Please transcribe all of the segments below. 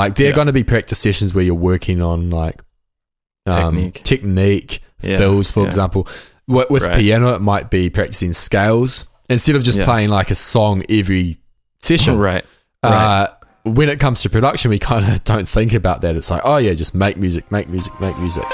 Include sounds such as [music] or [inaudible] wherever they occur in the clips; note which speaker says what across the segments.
Speaker 1: Like they're
Speaker 2: Yeah.
Speaker 1: going to be practice sessions where you're working on like um,
Speaker 2: Technique.
Speaker 1: technique,
Speaker 2: Yeah,
Speaker 1: fills, for
Speaker 2: yeah.
Speaker 1: example. With, with
Speaker 2: Right.
Speaker 1: piano, it might be practicing scales instead of just playing like a song every session.
Speaker 2: Right.
Speaker 1: Uh, when it comes to production, we kind of [laughs] don't think about that. It's like, oh yeah, just make music, make music, make music.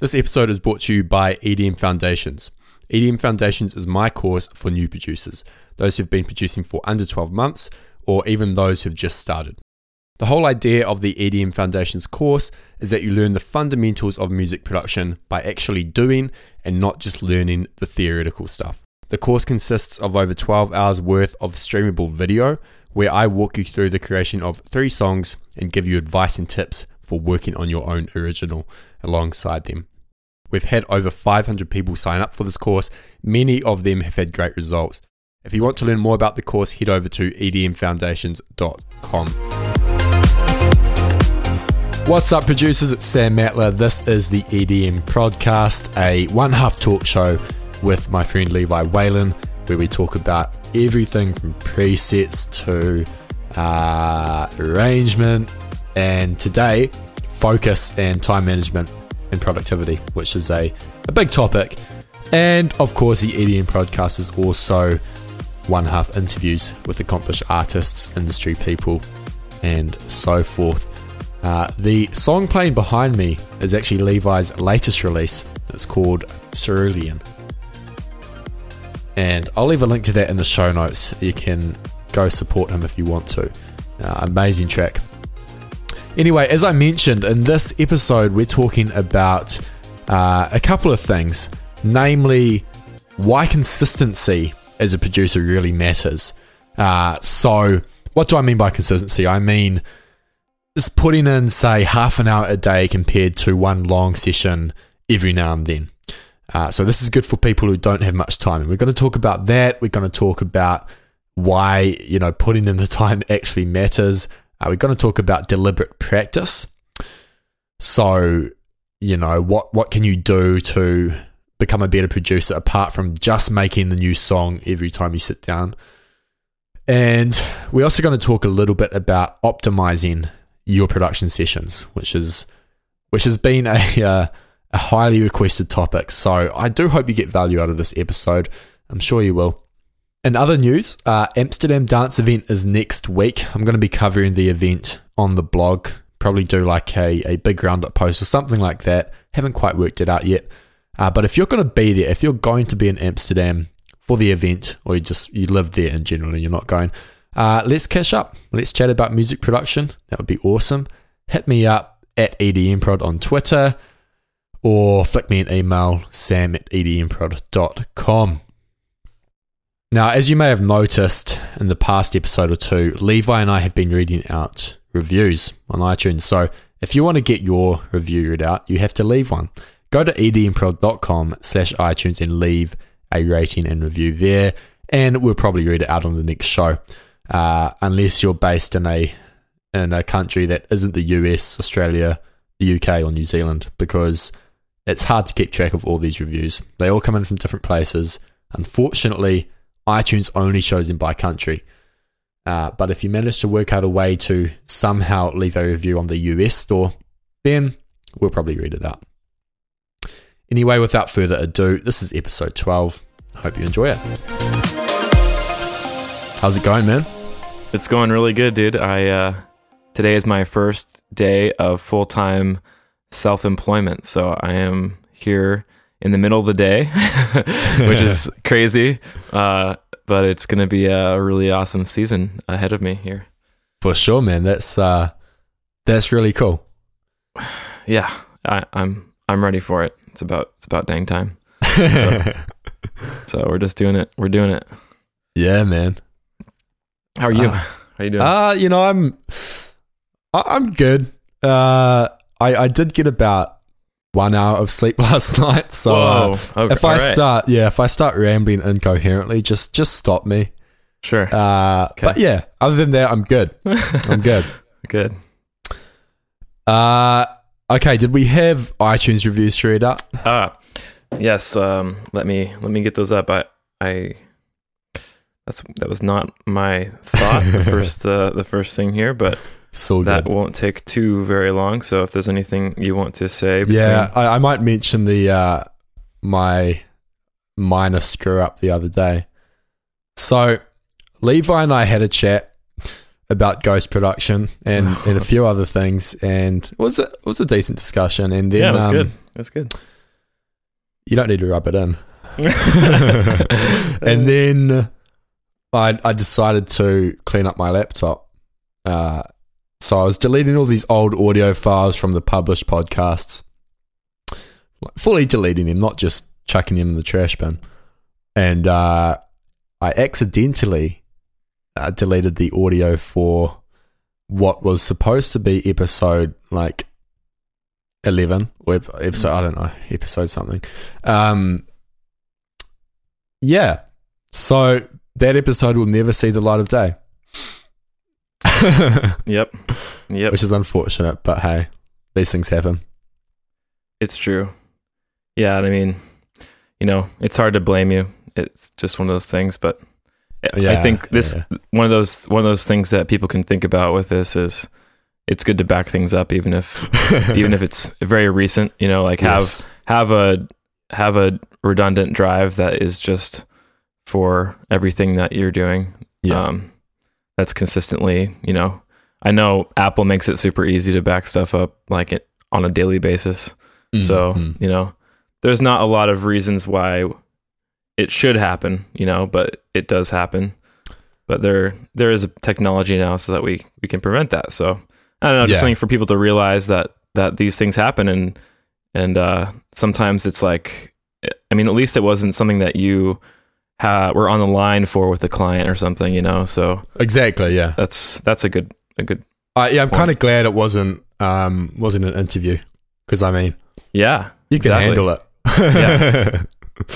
Speaker 1: This episode is brought to you by EDM Foundations. EDM Foundations is my course for new producers, those who've been producing for under 12 months, or even those who've just started. The whole idea of the EDM Foundations course is that you learn the fundamentals of music production by actually doing and not just learning the theoretical stuff. The course consists of over 12 hours worth of streamable video where I walk you through the creation of three songs and give you advice and tips for working on your own original alongside them. We've had over 500 people sign up for this course. Many of them have had great results. If you want to learn more about the course, head over to edmfoundations.com. What's up, producers? It's Sam Matla. This is the EDM Podcast, a one half talk show with my friend Levi Whalen, where we talk about everything from presets to uh, arrangement, and today, focus and time management and productivity, which is a, a big topic. And of course, the EDM Podcast is also one half interviews with accomplished artists, industry people, and so forth. Uh, the song playing behind me is actually Levi's latest release. It's called Cerulean. And I'll leave a link to that in the show notes. You can go support him if you want to. Uh, amazing track. Anyway, as I mentioned, in this episode, we're talking about uh, a couple of things, namely why consistency as a producer really matters. Uh, so, what do I mean by consistency? I mean just putting in, say, half an hour a day compared to one long session every now and then. Uh, so, this is good for people who don't have much time. And we're going to talk about that. We're going to talk about why, you know, putting in the [laughs] time actually matters. Uh, we're going to talk about deliberate practice. So, you know, what, what can you do to become a better producer apart from just making the new song every time you sit down? And we're also going to talk a little bit about optimizing your production sessions, which is which has been a [laughs] uh, a highly requested topic. So I do hope you get value out of this episode. I'm sure you will. In other news, uh, Amsterdam Dance Event is next week. I'm going to be covering the event on the blog. Probably do like a, a big roundup post or something like that. Haven't quite worked it out yet. Uh, but if you're going to be there, if you're going to be in Amsterdam for the event, or you just you live there in general and you're not going, uh, let's catch up. Let's chat about music production. That would be awesome. Hit me up at EDMprod on Twitter or flick me an email, sam at edmprod.com. Now, as you may have noticed in the past episode or two, Levi and I have been reading out reviews on iTunes. So if you want to get your review read out, you have to leave one. Go to edmprod.com slash iTunes and leave a rating and review there, and we'll probably read it out on the next show. Uh, unless you're based in a in a country that isn't the US, Australia, the UK, or New Zealand, because it's hard to keep track of all these reviews. They all come in from different places. Unfortunately, iTunes only shows them by country. Uh, but if you manage to work out a way to somehow leave a review on the US store, then we'll probably read it out. Anyway, without further ado, this is episode 12. Hope you enjoy it. How's it going, man?
Speaker 2: It's going really good, dude. I uh today is my first day of full-time self-employment. So I am here in the middle of the day, [laughs] which is [laughs] crazy. Uh but it's going to be a really awesome season ahead of me here.
Speaker 1: For sure, man. That's uh that's really cool. [sighs]
Speaker 2: Yeah, I, I'm I'm ready for it. It's about it's about dang time. [laughs] So we're just doing it. We're doing it.
Speaker 1: yeah, man.
Speaker 2: How are you?
Speaker 1: Uh,
Speaker 2: How you doing?
Speaker 1: Uh, you know, I'm I- I'm good. Uh I I did get about 1 hour of sleep [laughs] last night, so uh,
Speaker 2: Okay.
Speaker 1: if I
Speaker 2: right.
Speaker 1: start, yeah, if I start rambling incoherently, just just stop me.
Speaker 2: sure.
Speaker 1: Uh,
Speaker 2: Okay.
Speaker 1: but yeah, other than that, I'm good. I'm [laughs] good.
Speaker 2: Good.
Speaker 1: Uh, okay. Did we have iTunes reviews to read up?
Speaker 2: Ah, yes. Um, let me let me get those up. I I that's that was not my thought the [laughs] first uh, the first thing here, but
Speaker 1: So
Speaker 2: that
Speaker 1: good.
Speaker 2: won't take too very long. So if there's anything you want to say, between,
Speaker 1: Yeah, I, I might mention the uh, my minor screw up the other day. So Levi and I had a chat about ghost production and, [laughs] and a few other things, and it was a, it was a decent discussion. And then
Speaker 2: yeah, it was
Speaker 1: um,
Speaker 2: good. It was good.
Speaker 1: You don't need to rub it in. [laughs] [laughs] and then I I decided to clean up my laptop. Uh, so I was deleting all these old audio files from the published podcasts, fully deleting them, not just chucking them in the trash bin. And uh, I accidentally uh, deleted the audio for what was supposed to be episode like eleven or episode I don't know episode something. Um, yeah, so that episode will never see the light of day. [laughs]
Speaker 2: Yep. Yep.
Speaker 1: Which is unfortunate, but hey, these things happen.
Speaker 2: It's true. Yeah, and I mean, you know, it's hard to blame you. It's just one of those things, but I- I think this
Speaker 1: yeah.
Speaker 2: one of those one of those things that people can think about with this is it's good to back things up even if [laughs] even if it's very recent, you know, like have
Speaker 1: Yes.
Speaker 2: have a have a redundant drive that is just for everything that you're doing.
Speaker 1: Yeah.
Speaker 2: Um that's consistently, you know, I know Apple makes it super easy to back stuff up like it on a daily basis. So,
Speaker 1: Mhm.
Speaker 2: you know, there's not a lot of reasons why it should happen, you know, but it does happen. But there there is a technology now so that we we can prevent that. So, I don't know, just
Speaker 1: Yeah.
Speaker 2: something for people to realize that that these things happen and and uh sometimes it's like I mean, at least it wasn't something that you were on the line for with the client or something, you know. So,
Speaker 1: exactly. Yeah,
Speaker 2: that's that's a good a good
Speaker 1: uh, yeah. I'm kind of glad it wasn't um wasn't an interview because I mean
Speaker 2: Yeah.
Speaker 1: you can
Speaker 2: Exactly.
Speaker 1: handle it.
Speaker 2: Yeah.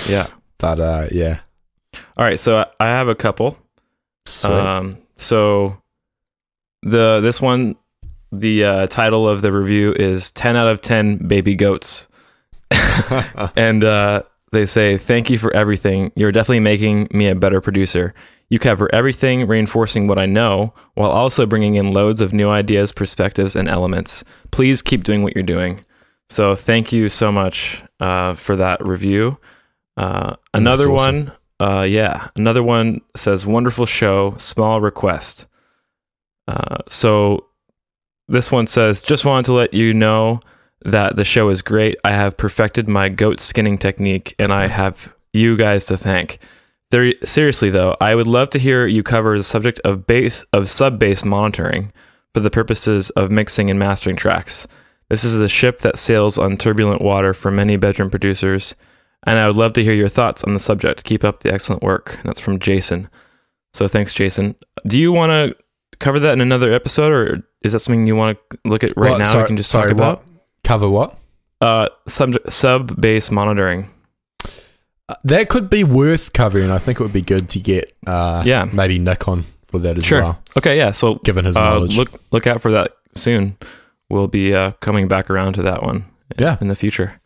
Speaker 2: Yeah. [laughs]
Speaker 1: but uh, yeah.
Speaker 2: All right, so I- I have a couple.
Speaker 1: Sweet.
Speaker 2: Um, so the this one, the uh, title of the review is "10 out of 10 baby goats," [laughs] [laughs] and uh, they say, "Thank you for everything. You're definitely making me a better producer. You cover everything, reinforcing what I know, while also bringing in loads of new ideas, perspectives, and elements. Please keep doing what you're doing." So thank you so much uh, for that review. Uh, another
Speaker 1: awesome.
Speaker 2: one, uh, yeah, another one says, "Wonderful show. Small request." Uh, so this one says, "Just wanted to let you know that the show is great. I have perfected my goat skinning technique, and I have you guys to thank." There, seriously though, I would love to hear you cover the subject of bass of sub bass monitoring for the purposes of mixing and mastering tracks. This is a ship that sails on turbulent water for many bedroom producers, and I would love to hear your thoughts on the subject. Keep up the excellent work. And that's from Jason. So thanks, Jason. Do you want to cover that in another episode, or is that something you want to look at right
Speaker 1: What?
Speaker 2: now?
Speaker 1: Sorry-
Speaker 2: we can just
Speaker 1: sorry,
Speaker 2: talk about?
Speaker 1: Cover what?
Speaker 2: uh, sub sub bass monitoring.
Speaker 1: Uh, that could be worth covering. I think it would be good to get uh,
Speaker 2: Yeah.
Speaker 1: maybe Nick on for that as
Speaker 2: Sure.
Speaker 1: well,
Speaker 2: Okay, yeah. So
Speaker 1: given his
Speaker 2: uh,
Speaker 1: knowledge.
Speaker 2: look look out for that soon. We'll be uh, coming back around to that one.
Speaker 1: Yeah.
Speaker 2: in the future.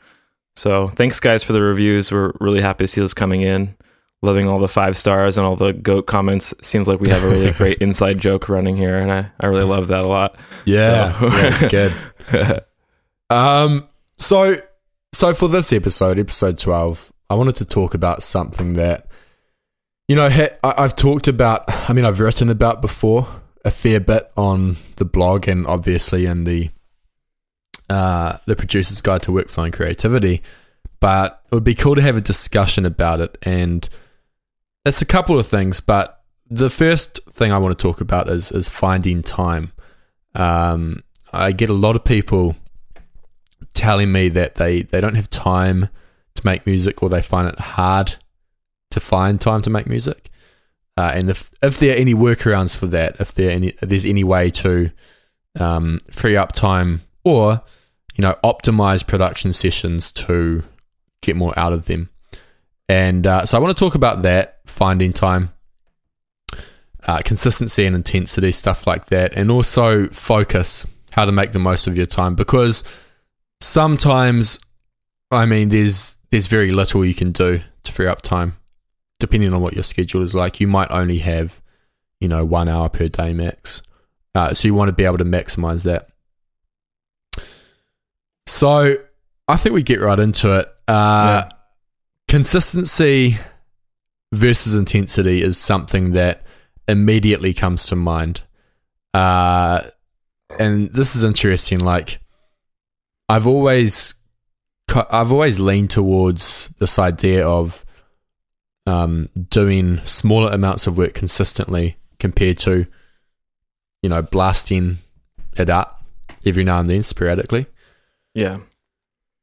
Speaker 2: So thanks guys for the reviews. We're really happy to see those coming in. Loving all the five stars and all the goat comments. Seems like we have a really [laughs] great inside joke running here, and I, I really love that a lot.
Speaker 1: yeah,
Speaker 2: So-
Speaker 1: yeah, it's [laughs] good. [laughs] Um, so so for this episode, episode twelve, I wanted to talk about something that you know I've talked about. I mean, I've written about before a fair bit on the blog and obviously in the uh, the producer's guide to workflow and creativity. But it would be cool to have a discussion about it, and it's a couple of things. But the first thing I want to talk about is is finding time. Um, I get a lot of people telling me that they, they don't have time to make music or they find it hard to find time to make music. Uh, and if if there are any workarounds for that, if there any if there's any way to um, free up time or you know optimize production sessions to get more out of them. And uh, so I want to talk about that, finding time, uh, consistency and intensity, stuff like that, and also focus, how to make the most of your time. Because sometimes, I mean, there's there's very little you can do to free up time. depending on what your schedule is like, you might only have, you know, one hour per day max. Uh, so you want to be able to maximize that. So I think we get right into it. Uh,
Speaker 2: Yeah.
Speaker 1: Consistency versus intensity is something that immediately comes to mind. Uh, and this is interesting. Like, I've always, I've always leaned towards this idea of um, doing smaller amounts of work consistently compared to, you know, blasting it up every now and then sporadically.
Speaker 2: Yeah.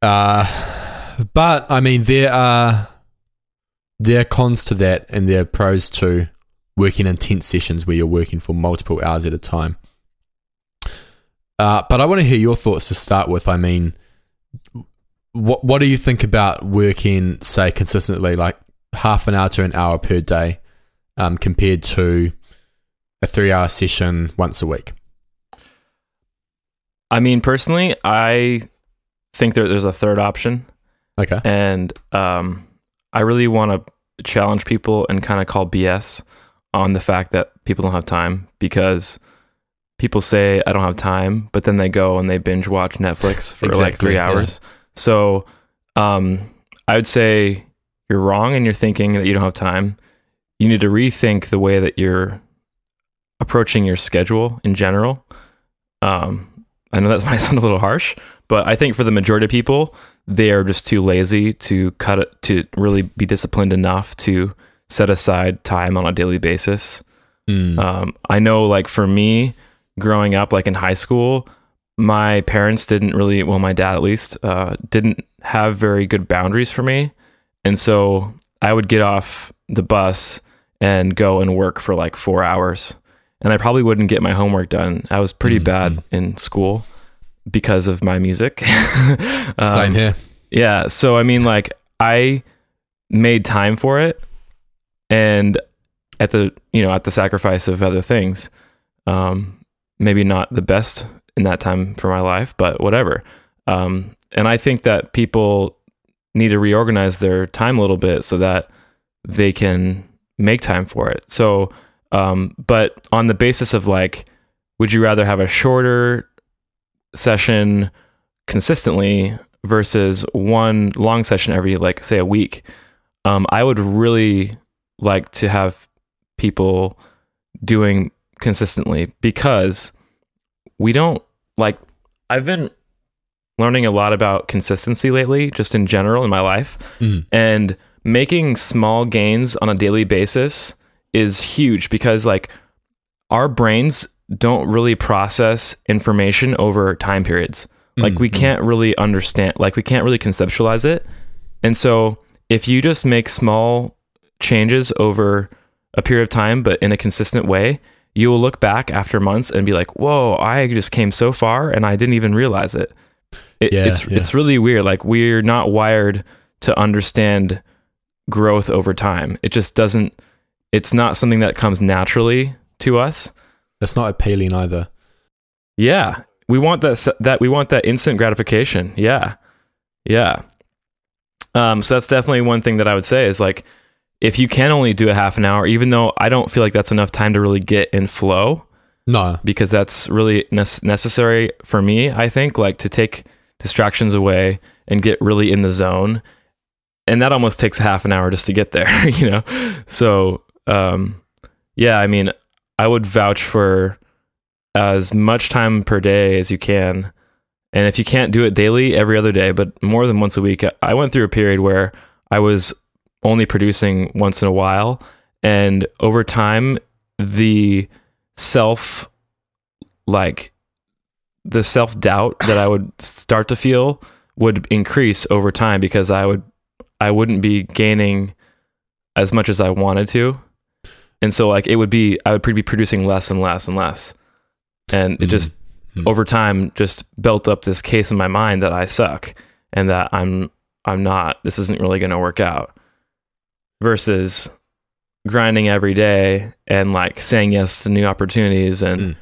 Speaker 1: Uh, but I mean, there are there are cons to that, and there are pros to working intense sessions where you're working for multiple hours at a time. Uh, but I want to hear your thoughts to start with. I mean, what what do you think about working, say, consistently, like half an hour to an hour per day, um, compared to a three-hour session once a week?
Speaker 2: I mean, personally, I think there, there's a third option,
Speaker 1: Okay.
Speaker 2: and um, I really want to challenge people and kind of call BS on the fact that people don't have time because people say I don't have time, but then they go and they binge watch Netflix for like
Speaker 1: Exactly,
Speaker 2: three
Speaker 1: yeah.
Speaker 2: hours. So um, I would say you're wrong and you're thinking that you don't have time. You need to rethink the way that you're approaching your schedule in general. Um, I know that [laughs] might sound a little harsh, but I think for the majority of people, they are just too lazy to cut it to really be disciplined enough to set aside time on a daily basis.
Speaker 1: Mm.
Speaker 2: Um, I know, like for me, growing up, like in high school, my parents didn't really, well, my dad at least, uh, didn't have very good boundaries for me, and so I would get off the bus and go and work for like four hours, and I probably wouldn't get my homework done. I was pretty
Speaker 1: Mhm.
Speaker 2: bad in school because of my music. [laughs] Um,
Speaker 1: Same here.
Speaker 2: yeah. So I mean, like I made time for it, and at the you know at the sacrifice of other things. Um, maybe not the best in that time for my life, but whatever. Um, and I think that people need to reorganize their time a little bit so that they can make time for it. So, um, but on the basis of like, would you rather have a shorter session consistently versus one long session every like say a week um, i would really like to have people doing consistently because we don't like i've been learning a lot about consistency lately just in general in my life
Speaker 1: Mm.
Speaker 2: and making small gains on a daily basis is huge because like our brains don't really process information over time periods like we
Speaker 1: Mhm.
Speaker 2: can't really understand like we can't really conceptualize it and so if you just make small changes over a period of time but in a consistent way you will look back after months and be like whoa i just came so far and i didn't even realize it, it
Speaker 1: Yeah,
Speaker 2: it's
Speaker 1: yeah.
Speaker 2: it's really weird like we're not wired to understand growth over time it just doesn't it's not something that comes naturally to us
Speaker 1: That's not appealing either.
Speaker 2: yeah, we want that that we want that instant gratification. Yeah, yeah. Um, so that's definitely one thing that I would say is like, if you can only do a half an hour, even though I don't feel like that's enough time to really get in flow,
Speaker 1: No.
Speaker 2: because that's really nes- necessary for me. I think like to take distractions away and get really in the zone, and that almost takes a half an hour just to get there. [laughs] You know, so um, yeah, I mean, I would vouch for as much time per day as you can. And if you can't do it daily, every other day, but more than once a week, I went through a period where I was only producing once in a while. And over time, the self, like, the self doubt that I would start to feel would increase over time because I would, I wouldn't be gaining as much as I wanted to. And so, like, it would be, I would be producing less and less and less. And it
Speaker 1: Mhm.
Speaker 2: just,
Speaker 1: Mhm.
Speaker 2: over time just built up this case in my mind that I suck and that I'm I'm not this isn't really going to work out versus grinding every day and like saying yes to new opportunities and
Speaker 1: Mm.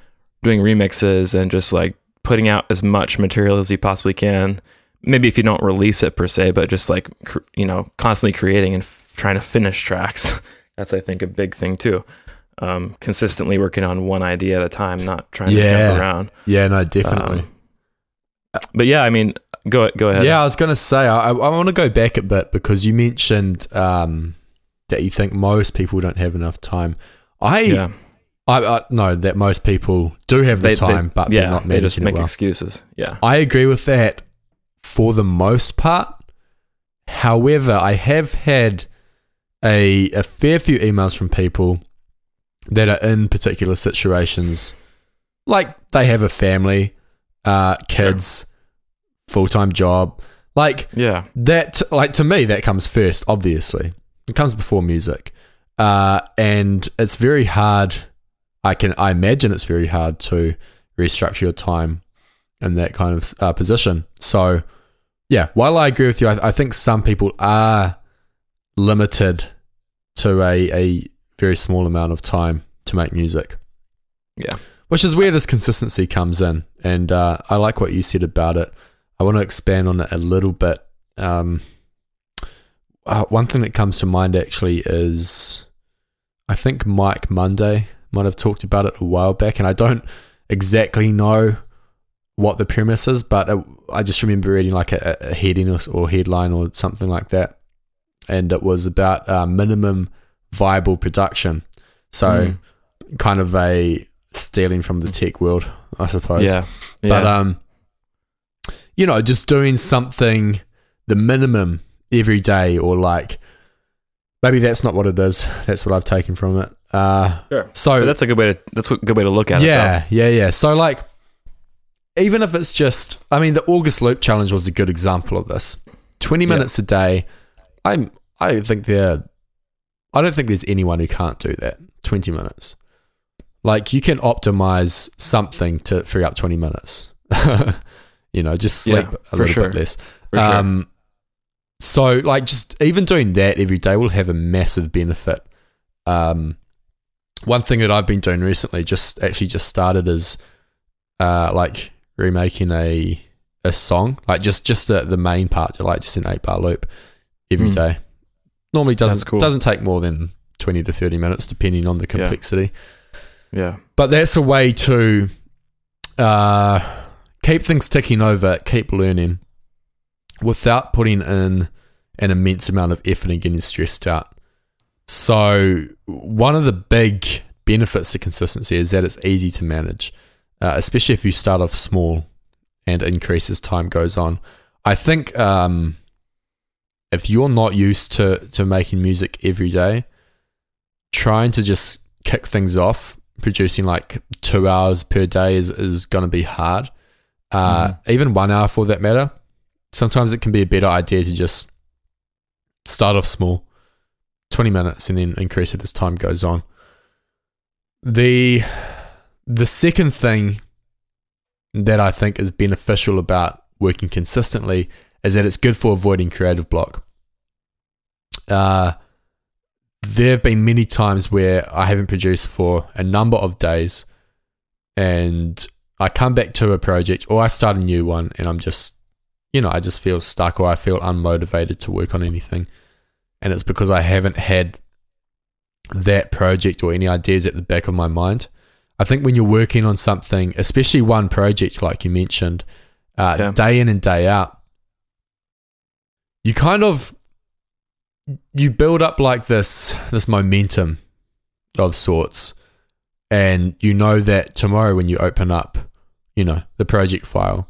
Speaker 2: doing remixes and just like putting out as much material as you possibly can maybe if you don't release it per se but just like cr- you know constantly creating and f- trying to finish tracks. [laughs] That's I think a big thing too. Um, consistently working on one idea at a time, not trying to jump around.
Speaker 1: Yeah, no, definitely.
Speaker 2: Um, but yeah, I mean, go go ahead.
Speaker 1: Yeah, I was going to say, I, I want to go back a bit because you mentioned um, that you think most people don't have enough time. I,
Speaker 2: yeah,
Speaker 1: I, I know that most people do have the
Speaker 2: They- they-
Speaker 1: time, but they're
Speaker 2: yeah.
Speaker 1: not
Speaker 2: They just make
Speaker 1: well.
Speaker 2: excuses. Yeah,
Speaker 1: I agree with that for the most part. However, I have had a a fair few emails from people that are in particular situations, like they have a family, uh, kids, full time job, like
Speaker 2: yeah,
Speaker 1: that. Like to me, that comes first. Obviously, it comes before music, uh, and it's very hard. I can I imagine it's very hard to restructure your time in that kind of uh, position. So, yeah, while I agree with you, I, I think some people are limited to a, a very small amount of time to make music.
Speaker 2: Yeah.
Speaker 1: Which is where this consistency comes in. And uh, I like what you said about it. I want to expand on it a little bit. Um, uh, one thing that comes to mind actually is I think Mike Monday might have talked about it a while back, and I don't exactly know what the premise is, but it, I just remember reading like a, a heading or, or headline or something like that, and it was about uh, minimum viable production. So,
Speaker 2: Mm.
Speaker 1: kind of a stealing from the tech world, I suppose.
Speaker 2: yeah, yeah.
Speaker 1: But um, you know, just doing something the minimum every day, or like maybe that's not what it is. That's what I've taken from it. Uh,
Speaker 2: Sure.
Speaker 1: so
Speaker 2: But that's a good way to that's a good way to look at it.
Speaker 1: yeah, yeah, yeah. So like, even if it's just, I mean, the August Loop challenge was a good example of this. Twenty
Speaker 2: Yeah.
Speaker 1: minutes a day. I'm. I think there. I don't think there's anyone who can't do that. Twenty minutes. Like you can optimize something to free up twenty minutes. [laughs] you know, just sleep
Speaker 2: Yeah,
Speaker 1: a little
Speaker 2: sure.
Speaker 1: bit less.
Speaker 2: For sure.
Speaker 1: So like just even doing that every day will have a massive benefit. Um, one thing that I've been doing recently, just actually just started, is uh, like remaking a a song, like just just the, the main part, like just an eight bar loop every
Speaker 2: Hmm.
Speaker 1: day. Normally doesn't
Speaker 2: cool.
Speaker 1: doesn't take more than twenty to thirty minutes, depending on the
Speaker 2: Yeah.
Speaker 1: complexity.
Speaker 2: yeah.
Speaker 1: But that's a way to uh, keep things ticking over, keep learning without putting in an immense amount of effort and getting stressed out. So, one of the big benefits to consistency is that it's easy to manage, uh, especially if you start off small and increase as time goes on. I think um, if you're not used to, to making music every day, trying to just kick things off producing like two hours per day is, is going to be hard. Uh, Even one hour for that matter. Sometimes it can be a better idea to just start off small, 20 minutes, and then increase it as time goes on. The the second thing that I think is beneficial about working consistently is that it's good for avoiding creative block. Uh, there have been many times where I haven't produced for a number of days and I come back to a project or I start a new one and I'm just, you know, I just feel stuck or I feel unmotivated to work on anything. And it's because I haven't had that project or any ideas at the back of my mind. I think when you're working on something, especially one project like you mentioned, uh,
Speaker 2: Yeah.
Speaker 1: day in and day out, you kind of you build up like this this momentum of sorts and you know that tomorrow when you open up you know the project file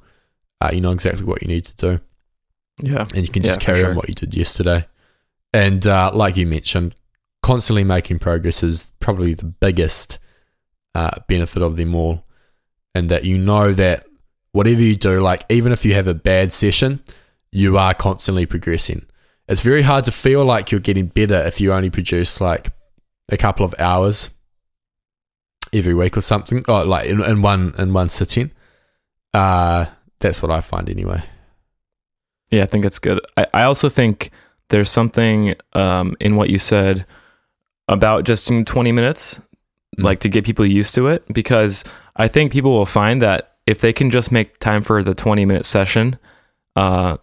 Speaker 1: uh, you know exactly what you need to do.
Speaker 2: Yeah.
Speaker 1: and you can just
Speaker 2: Yeah,
Speaker 1: carry on what you did yesterday. And uh, like you mentioned constantly making progress is probably the biggest uh, benefit of them all. And that you know that whatever you do like even if you have a bad session you are constantly progressing. It's very hard to feel like you're getting better if you only produce like a couple of hours every week or something or like in, in one in one sitting. Uh that's what i find anyway
Speaker 2: Yeah, I think that's good. I, I also think there's something um, in what you said about just in 20 minutes,
Speaker 1: Mm.
Speaker 2: like to get people used to it, because I think people will find that if they can just make time for the 20 minute session uh,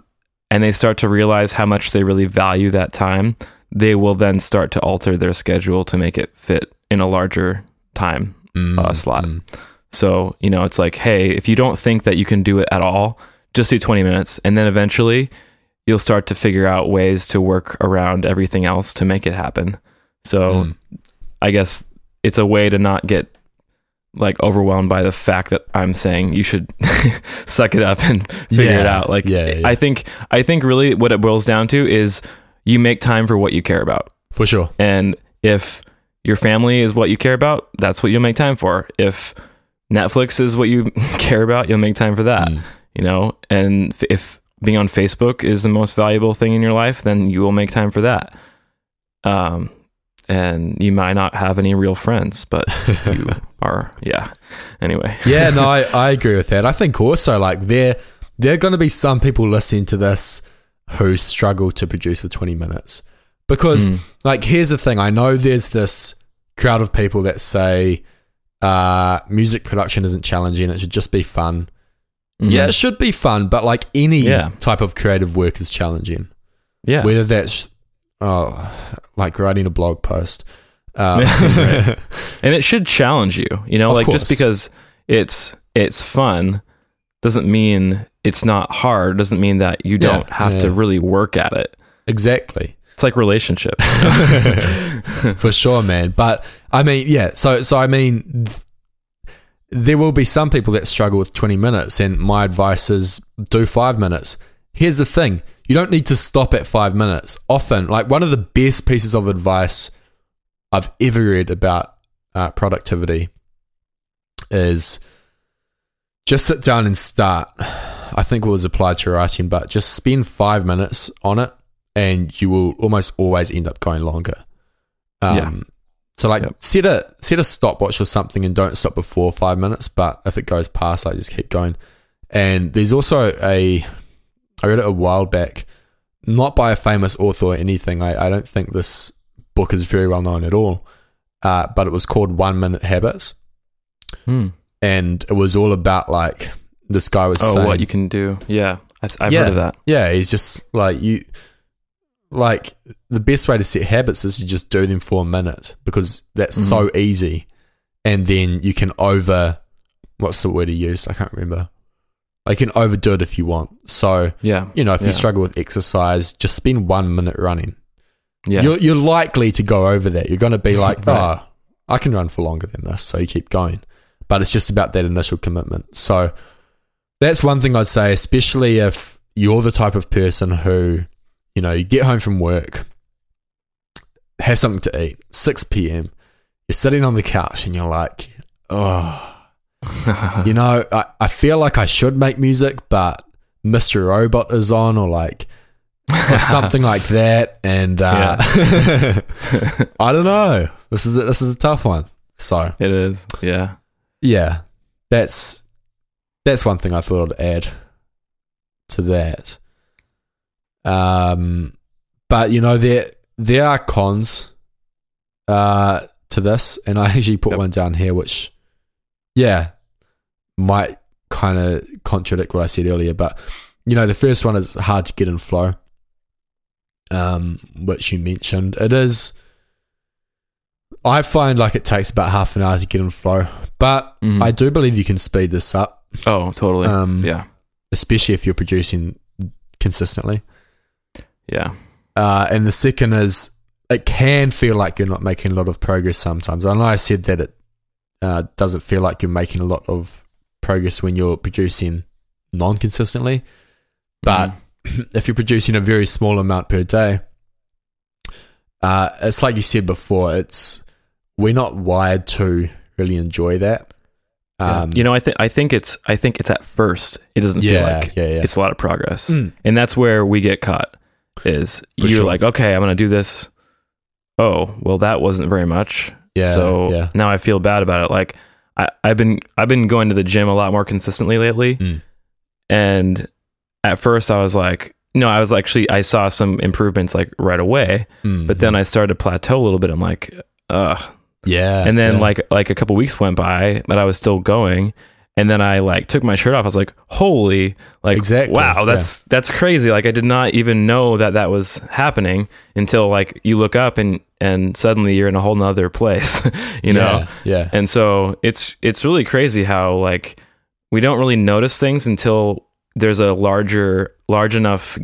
Speaker 2: and they start to realize how much they really value that time, they will then start to alter their schedule to make it fit in a larger time
Speaker 1: Mm,
Speaker 2: uh, slot.
Speaker 1: mm.
Speaker 2: So, you know, it's like, hey, if you don't think that you can do it at all, just do 20 minutes. And then eventually you'll start to figure out ways to work around everything else to make it happen. So
Speaker 1: Mm.
Speaker 2: I guess it's a way to not get like overwhelmed by the fact that I'm saying you should [laughs] suck it up and figure it out. Like
Speaker 1: Yeah, yeah, yeah.
Speaker 2: I think I think really what it boils down to is you make time for what you care about.
Speaker 1: For sure.
Speaker 2: And if your family is what you care about, that's what you'll make time for. If Netflix is what you [laughs] care about, you'll make time for that.
Speaker 1: Mm.
Speaker 2: You know, and f- if being on Facebook is the most valuable thing in your life, then you will make time for that. Um, and you might not have any real friends, but [laughs] you are, yeah. Anyway, [laughs]
Speaker 1: yeah, no, I, I agree with that. I think also like there there are going to be some people listening to this who struggle to produce the 20 minutes. Because
Speaker 2: Mm.
Speaker 1: like here's the thing, I know there's this crowd of people that say uh music production isn't challenging, it should just be fun.
Speaker 2: Mhm.
Speaker 1: Yeah, it should be fun, but like any
Speaker 2: Yeah.
Speaker 1: type of creative work is challenging.
Speaker 2: yeah,
Speaker 1: Whether that's oh like writing a blog post. [laughs] [laughs] Um,
Speaker 2: and it should challenge you. You know,
Speaker 1: Of
Speaker 2: like
Speaker 1: course.
Speaker 2: just because it's it's fun doesn't mean it's not hard. Doesn't mean that you don't
Speaker 1: Yeah,
Speaker 2: have to really work at it.
Speaker 1: exactly.
Speaker 2: It's like relationship. [laughs]
Speaker 1: for sure, man. But I mean, yeah. So, so I mean, th- there will be some people that struggle with twenty minutes, and my advice is do five minutes. Here's the thing: you don't need to stop at five minutes. Often, like one of the best pieces of advice I've ever read about uh, productivity is just sit down and start. I think it was applied to writing, but just spend five minutes on it, and you will almost always end up going longer. Um,
Speaker 2: Yeah.
Speaker 1: So like
Speaker 2: Yep.
Speaker 1: set a set a stopwatch or something, and don't stop before five minutes. But if it goes past, like just keep going. And there's also a I read it a while back, not by a famous author or anything. I, I don't think this book is very well known at all. Uh, but it was called One Minute Habits,
Speaker 2: Hmm.
Speaker 1: and it was all about like this guy was
Speaker 2: Oh,
Speaker 1: saying,
Speaker 2: what you can do? Yeah, I, I've
Speaker 1: Yeah.
Speaker 2: heard of that.
Speaker 1: yeah, he's just like you. Like the best way to set habits is to just do them for a minute because that's so mm-hmm. easy, and then you can over. What's the word he used? I can't remember. Like you can overdo it if you want. So
Speaker 2: Yeah,
Speaker 1: you know, if
Speaker 2: Yeah.
Speaker 1: you struggle with exercise, just spend one minute running.
Speaker 2: yeah,
Speaker 1: You're you're likely to go over that. You're going to be [laughs] like,
Speaker 2: Right.
Speaker 1: oh, I can run for longer than this, so you keep going. But it's just about that initial commitment. So that's one thing I'd say, especially if you're the type of person who, you know, you get home from work, have something to eat, 6 p.m., you're sitting on the couch and you're like, oh, [laughs] you know, I, I feel like I should make music, but Mr. Robot is on or like or [laughs] something like that. And uh, [laughs] I don't know. This is a, this is a tough one. So
Speaker 2: it is. Yeah,
Speaker 1: yeah, that's that's one thing I thought I'd add to that. Um, but you know there there are cons uh to this, and I [laughs] actually put
Speaker 2: Yep.
Speaker 1: one down here, which yeah might kind of contradict what I said earlier. But you know the first one is hard to get in flow, um, which you mentioned. It is. I find like it takes about half an hour to get in flow, but
Speaker 2: Mhm.
Speaker 1: I do believe you can speed this up,
Speaker 2: oh, totally.
Speaker 1: Um,
Speaker 2: yeah,
Speaker 1: especially if you're producing consistently.
Speaker 2: Yeah,
Speaker 1: Uh, and the second is it can feel like you're not making a lot of progress sometimes. I know I said that it uh, doesn't feel like you're making a lot of progress when you're producing non consistently, but
Speaker 2: Mhm. [clears throat]
Speaker 1: if you're producing a very small amount per day, uh, it's like you said before, it's we're not wired to really enjoy that.
Speaker 2: Yeah.
Speaker 1: Um,
Speaker 2: you know, I think I think it's I think it's at first it doesn't feel like
Speaker 1: yeah, yeah.
Speaker 2: it's a lot of progress,
Speaker 1: Mm.
Speaker 2: and that's where we get caught. Is
Speaker 1: For
Speaker 2: you're
Speaker 1: sure.
Speaker 2: like, okay, I'm gonna do this. Oh, well, that wasn't very much.
Speaker 1: Yeah,
Speaker 2: So
Speaker 1: yeah.
Speaker 2: now I feel bad about it. Like I, I've been I've been going to the gym a lot more consistently lately,
Speaker 1: Mm.
Speaker 2: and at first I was like, no, I was actually I saw some improvements like right away,
Speaker 1: Mm,
Speaker 2: but then I started to plateau a little bit. I'm like, ugh.
Speaker 1: yeah,
Speaker 2: And then
Speaker 1: yeah.
Speaker 2: like like a couple weeks went by, but I was still going, and then I like took my shirt off. I was like, "Holy, like,
Speaker 1: Exactly,
Speaker 2: wow, that's that's crazy!" Like, I did not even know that that was happening until like you look up and and suddenly you're in a whole nother place, [laughs] you know.
Speaker 1: Yeah. yeah.
Speaker 2: And so it's it's really crazy how like we don't really notice things until there's a larger large enough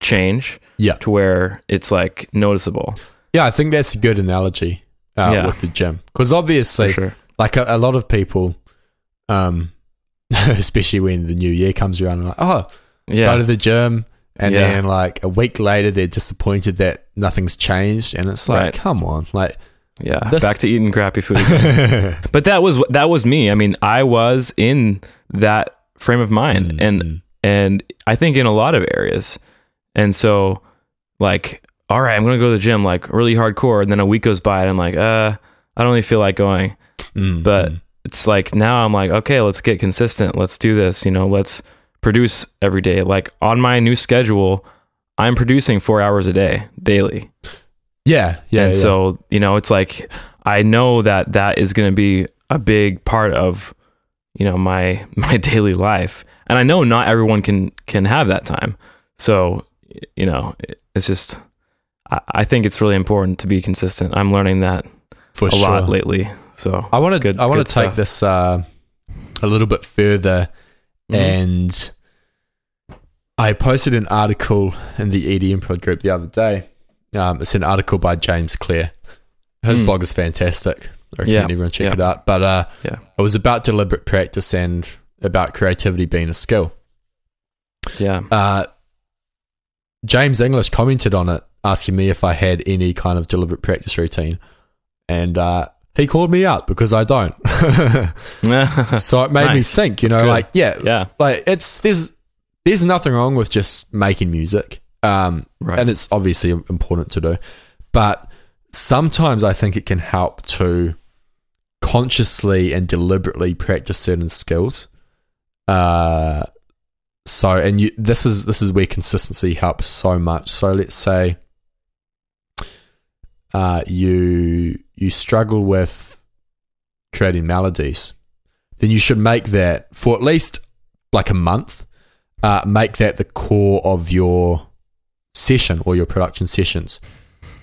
Speaker 2: change
Speaker 1: Yeah.
Speaker 2: to where it's like noticeable.
Speaker 1: Yeah, I think that's a good analogy uh,
Speaker 2: Yeah.
Speaker 1: with the gym because obviously,
Speaker 2: sure.
Speaker 1: like a, a lot of people, um, [laughs] especially when the new year comes around, are like, oh, yeah, go to the gym, and
Speaker 2: Yeah.
Speaker 1: then like a week later, they're disappointed that nothing's changed, and it's like,
Speaker 2: Right.
Speaker 1: come on, like,
Speaker 2: Yeah.
Speaker 1: This-
Speaker 2: Back to eating crappy food. [laughs] but that was that was me. I mean, I was in that frame of mind
Speaker 1: Mm,
Speaker 2: and and I think in a lot of areas. And so like all right, I'm going to go to the gym like really hardcore and then a week goes by and I'm like, uh I don't really feel like going.
Speaker 1: Mm,
Speaker 2: But. It's like now I'm like, okay, let's get consistent. Let's do this, you know, let's produce every day. Like on my new schedule, I'm producing 4 hours a day daily.
Speaker 1: yeah, yeah,
Speaker 2: and
Speaker 1: yeah.
Speaker 2: so, you know, it's like I know that that is going to be a big part of you know my [laughs] my daily life. And I know not everyone can can have that time. So, you know, it- it's just I, I think it's really important to be consistent. I'm learning that
Speaker 1: for
Speaker 2: a
Speaker 1: sure.
Speaker 2: lot lately. So,
Speaker 1: I want to I want to take
Speaker 2: stuff.
Speaker 1: this uh, a little bit further,
Speaker 2: Mhm.
Speaker 1: and I posted an article in the EDM Prod group the other day. Um, it's an article by James Clear. His
Speaker 2: Mm.
Speaker 1: blog is fantastic. I recommend
Speaker 2: Yeah,
Speaker 1: everyone check
Speaker 2: yeah.
Speaker 1: it out. But uh,
Speaker 2: Yeah.
Speaker 1: it was about deliberate practice and about creativity being a skill.
Speaker 2: yeah.
Speaker 1: Uh, James English commented on it, asking me if I had any kind of deliberate practice routine, and uh, he called me out because I don't. [laughs] so it made me think, you
Speaker 2: That's
Speaker 1: know,
Speaker 2: good.
Speaker 1: like yeah,
Speaker 2: yeah.
Speaker 1: like it's there's there's nothing wrong with just making music, um,
Speaker 2: Right.
Speaker 1: and it's obviously important to do, but sometimes I think it can help to consciously and deliberately practice certain skills. Uh, so and you this is this is where consistency helps so much. So let's say uh, you you struggle with creating melodies, then you should make that for at least like a month. Uh, make that the core of your session or your production sessions,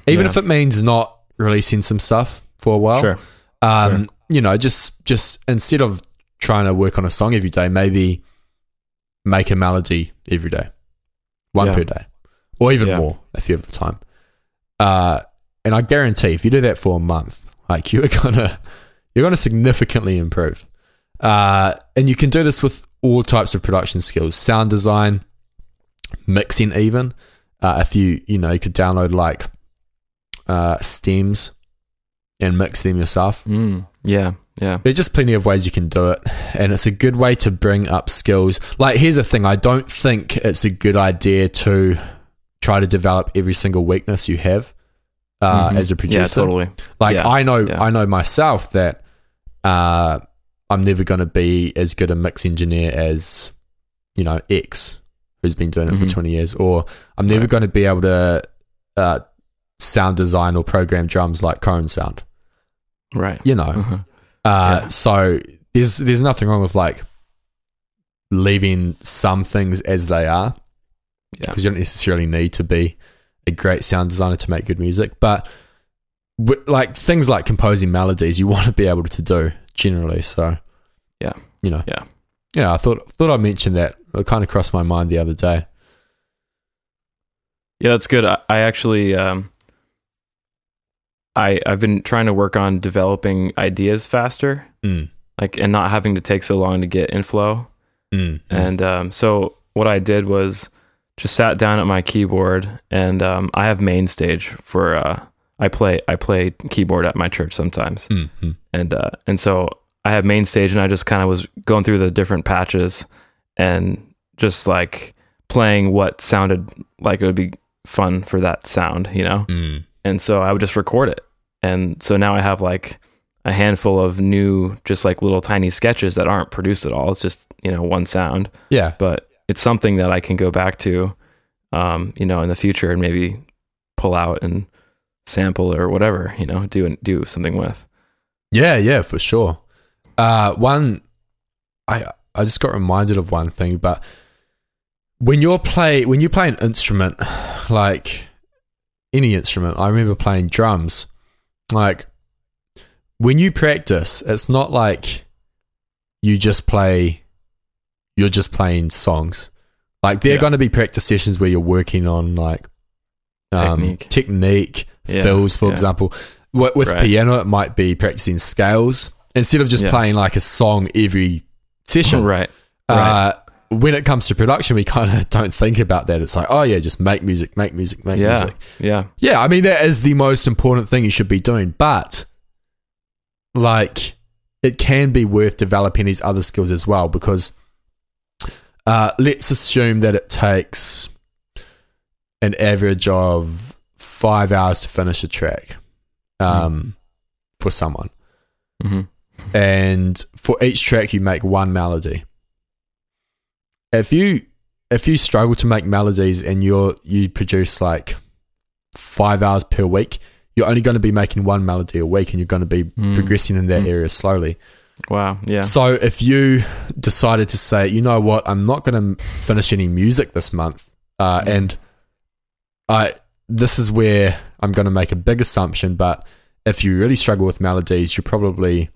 Speaker 1: even
Speaker 2: Yeah.
Speaker 1: if it means not releasing some stuff for a while.
Speaker 2: Sure.
Speaker 1: Um, you know, just just instead of trying to work on a song every day, maybe make a melody every day, one
Speaker 2: Yeah.
Speaker 1: per day, or even
Speaker 2: Yeah.
Speaker 1: more if you have the time. Uh, and I guarantee, if you do that for a month, like you're gonna you're gonna significantly improve. Uh, and you can do this with all types of production skills, sound design, mixing, even. Uh, if you you know you could download like uh, stems and mix them yourself.
Speaker 2: Mm, yeah. Yeah.
Speaker 1: There's just plenty of ways you can do it, and it's a good way to bring up skills. Like, here's the thing: I don't think it's a good idea to try to develop every single weakness you have uh,
Speaker 2: Mhm.
Speaker 1: as a producer.
Speaker 2: Yeah, totally.
Speaker 1: Like,
Speaker 2: Yeah,
Speaker 1: I know,
Speaker 2: yeah.
Speaker 1: I know myself that uh, I'm never going to be as good a mix engineer as you know X, who's been doing it
Speaker 2: Mhm.
Speaker 1: for 20 years, or I'm never
Speaker 2: Right.
Speaker 1: going to be able to uh, sound design or program drums like KOAN Sound.
Speaker 2: Right.
Speaker 1: You know,
Speaker 2: Uh-huh.
Speaker 1: uh,
Speaker 2: Yeah.
Speaker 1: So there's there's nothing wrong with like leaving some things as they are
Speaker 2: Yeah.
Speaker 1: because you don't necessarily need to be a great sound designer to make good music, but wi- like things like composing melodies, you want to be able to do generally. So
Speaker 2: Yeah.
Speaker 1: you know,
Speaker 2: Yeah.
Speaker 1: yeah. I thought thought I mentioned that. It kind of crossed my mind the other day.
Speaker 2: Yeah, that's good. I, I actually, um, I I've been trying to work on developing ideas faster,
Speaker 1: Mm.
Speaker 2: like and not having to take so long to get inflow.
Speaker 1: Mm.
Speaker 2: And um, so what I did was just sat down at my keyboard, and um, I have MainStage for uh, I play I play keyboard at my church sometimes,
Speaker 1: Mm. Mm.
Speaker 2: and uh, and so I have MainStage, and I just kind of was going through the different patches and just like playing what sounded like it would be fun for that sound, you know.
Speaker 1: Mm.
Speaker 2: And so I would just record it, and so now I have like a handful of new, just like little tiny sketches that aren't produced at all. It's just you know one sound,
Speaker 1: Yeah.
Speaker 2: but it's something that I can go back to, um, you know, in the future and maybe pull out and sample or whatever, you know, do do something with.
Speaker 1: Yeah, yeah, for sure. Uh, one I I just got reminded of one thing, but when you're play when you play an instrument, [sighs] like any instrument, I remember playing drums. Like when you practice, it's not like you just play you're just playing songs. Like there are
Speaker 2: Yeah.
Speaker 1: going to be practice sessions where you're working on like um,
Speaker 2: Technique.
Speaker 1: technique,
Speaker 2: Yeah,
Speaker 1: fills, for
Speaker 2: yeah.
Speaker 1: example. With, with
Speaker 2: Right.
Speaker 1: piano, it might be practicing scales instead of just playing like a song every session.
Speaker 2: right.
Speaker 1: Uh, when it comes to production, we kind of [laughs] don't think about that. It's like, oh yeah, just make music, make music, make
Speaker 2: Yeah.
Speaker 1: music.
Speaker 2: Yeah.
Speaker 1: Yeah, I mean that is the most important thing you should be doing, but like it can be worth developing these other skills as well because uh, let's assume that it takes an average of five hours to finish a track um, for someone,
Speaker 2: hmm
Speaker 1: and for each track you make one melody. If you if you struggle to make melodies and you're you produce like five hours per week, you're only going to be making one melody a week, and you're going to be
Speaker 2: Mm.
Speaker 1: progressing in that
Speaker 2: Mm.
Speaker 1: area slowly.
Speaker 2: Wow. Yeah.
Speaker 1: So if you decided to say, you know what, I'm not going to finish any music this month, uh,
Speaker 2: Mm.
Speaker 1: and I this is where I'm going to make a big assumption, but if you really struggle with melodies, you're probably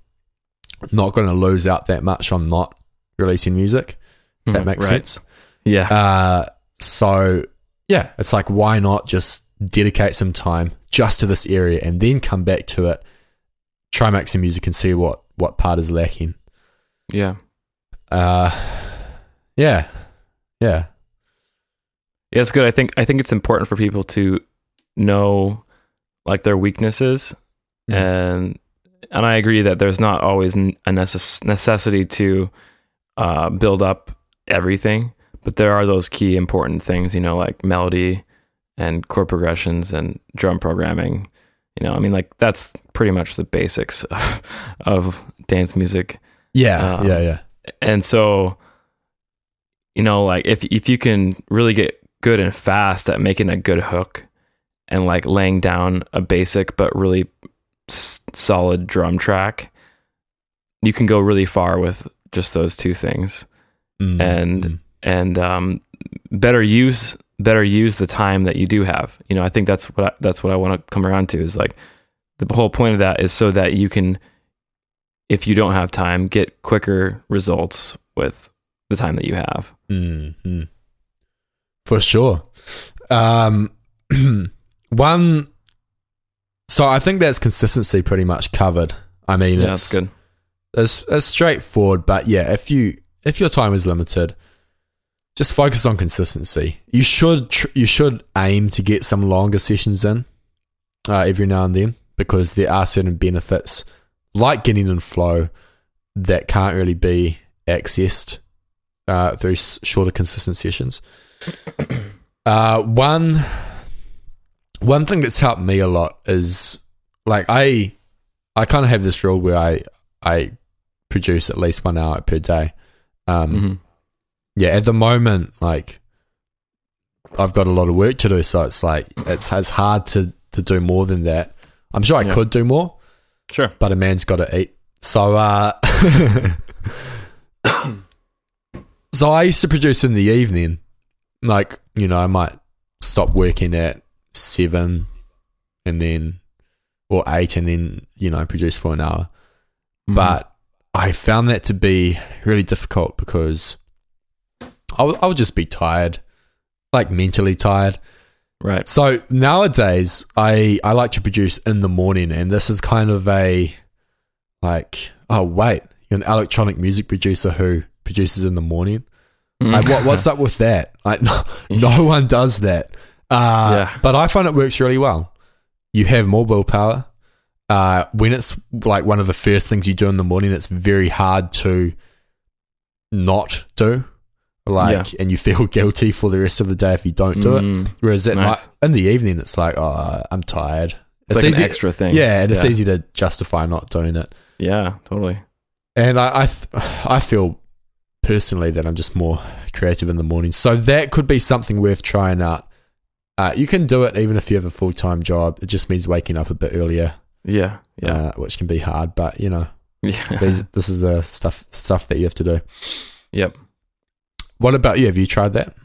Speaker 1: not going to lose out that much on not releasing music. If that
Speaker 2: Mhm,
Speaker 1: makes
Speaker 2: right.
Speaker 1: sense.
Speaker 2: Yeah.
Speaker 1: Uh, so yeah, it's like why not just dedicate some time just to this area and then come back to it, try make some music and see what what part is lacking.
Speaker 2: yeah.
Speaker 1: Uh, yeah, yeah,
Speaker 2: Yeah, it's good. I think I think it's important for people to know like their weaknesses
Speaker 1: Mm.
Speaker 2: and and I agree that there's not always a necess- necessity to uh, build up everything, but there are those key important things, you know, like melody and chord progressions and drum programming. You know, I mean, like that's pretty much the basics of, [laughs] of dance music.
Speaker 1: yeah,
Speaker 2: Um,
Speaker 1: yeah, yeah.
Speaker 2: and so you know like if if you can really get good and fast at making a good hook and like laying down a basic but really s- solid drum track you can go really far with just those two things
Speaker 1: Mm,
Speaker 2: and-
Speaker 1: mm.
Speaker 2: and um, better use better use the time that you do have you know i think that's what I, that's what i want to come around to is like the whole point of that is so that you can if you don't have time get quicker results with the time that you have
Speaker 1: Mm, mm. For sure. Um, [clears throat] one. So I think that's consistency pretty much covered. I mean,
Speaker 2: yeah
Speaker 1: it's,
Speaker 2: good
Speaker 1: it's it's straightforward, but yeah, if you if your time is limited, just focus on consistency. You should tr- you should aim to get some longer sessions in uh, every now and then because there are certain benefits like getting in flow that can't really be accessed uh, through shorter consistent sessions. [coughs] Uh, one one thing that's helped me a lot is like I I kind of have this rule where I I produce at least one hour per day. Um,
Speaker 2: hmm
Speaker 1: Yeah, at the moment, like I've got a lot of work to do, so it's like it's it's hard to to do more than that. I'm sure I
Speaker 2: Yeah.
Speaker 1: could do more,
Speaker 2: sure
Speaker 1: but a man's got to eat. So, uh, [coughs] so I used to produce in the evening. Like, you know, I might stop working at seven and then, or eight, and then, you know, produce for an hour.
Speaker 2: Mhm.
Speaker 1: But I found that to be really difficult because I would, I would just be tired, like mentally tired.
Speaker 2: right
Speaker 1: So nowadays, I I like to produce in the morning, and this is kind of a like, oh wait, you're an electronic music producer who produces in the morning. Like, what what's up with that? Like, no, [laughs] no one does that. Uh,
Speaker 2: Yeah.
Speaker 1: But I find it works really well. You have more willpower. Uh, when it's like one of the first things you do in the morning, it's very hard to not do. Like, and you feel [laughs] guilty for the rest of the day if you don't do it.
Speaker 2: Mhm.
Speaker 1: Whereas at
Speaker 2: Nice.
Speaker 1: night, in the evening, it's like, oh, I'm tired.
Speaker 2: it's, like an extra thing
Speaker 1: yeah, and it's easy to justify not doing it.
Speaker 2: yeah totally
Speaker 1: And I, I, th- [sighs] I feel personally that I'm just more creative in the morning. So that could be something worth trying out. Uh, you can do it even if you have a full time job. It just means waking up a bit earlier,
Speaker 2: yeah yeah
Speaker 1: uh, which can be hard. But you know, [laughs]
Speaker 2: Yeah.
Speaker 1: These, this is the stuff stuff that you have to do.
Speaker 2: Yep.
Speaker 1: What about you? Have you tried that?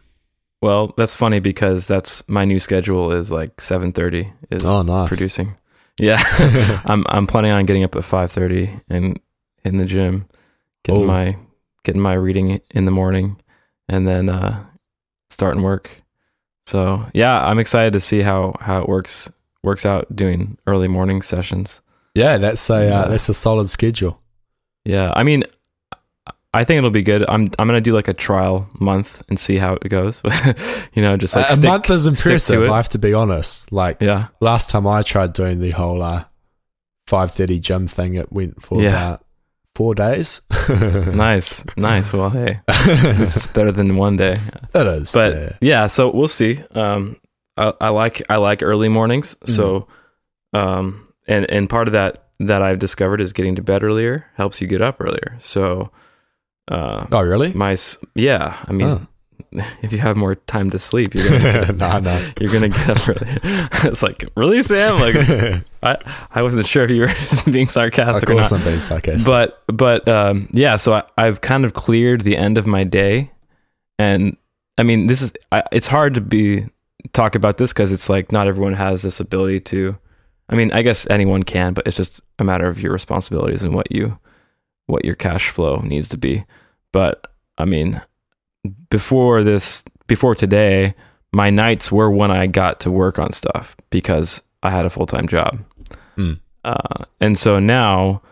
Speaker 2: Well, that's funny because that's my new schedule is like 7:30 is
Speaker 1: Oh, nice.
Speaker 2: producing. Yeah. [laughs] [laughs] I'm I'm planning on getting up at 5:30 and in the gym getting
Speaker 1: Oh.
Speaker 2: my getting my reading in the morning and then uh starting work. So, yeah, I'm excited to see how how it works works out doing early morning sessions.
Speaker 1: yeah, that's a uh, that's a solid schedule.
Speaker 2: Yeah, I mean, I think it'll be good. I'm I'm gonna do like a trial month and see how it goes. [laughs] you know, just like
Speaker 1: a
Speaker 2: stick-
Speaker 1: month is impressive. I have to be honest. Like
Speaker 2: Yeah,
Speaker 1: last time I tried doing the whole uh, five thirty gym thing, it went for
Speaker 2: Yeah.
Speaker 1: about four days. [laughs]
Speaker 2: nice, nice. Well, hey, this is better than one day.
Speaker 1: it is,
Speaker 2: But
Speaker 1: yeah.
Speaker 2: yeah, so we'll see. Um, I, I like I like early mornings. So, um, and and part of that that I've discovered is getting to bed earlier helps you get up earlier. So, uh,
Speaker 1: oh really?
Speaker 2: my yeah, I mean,
Speaker 1: Oh. [laughs]
Speaker 2: if you have more time to sleep, you're gonna,
Speaker 1: no, [laughs] no. [laughs]
Speaker 2: you're gonna get up it's like really, Sam? Like I I wasn't sure if you were being sarcastic or not.
Speaker 1: I'm being sarcastic.
Speaker 2: But but um, yeah, so I, I've kind of cleared the end of my day, and I mean this is I, it's hard to be talk about this because it's like not everyone has this ability to. I mean, I guess anyone can, but it's just a matter of your responsibilities and what you what your cash flow needs to be. But I mean, before this, before today, my nights were when I got to work on stuff because I had a full time job.
Speaker 1: Mm.
Speaker 2: Uh, and so now,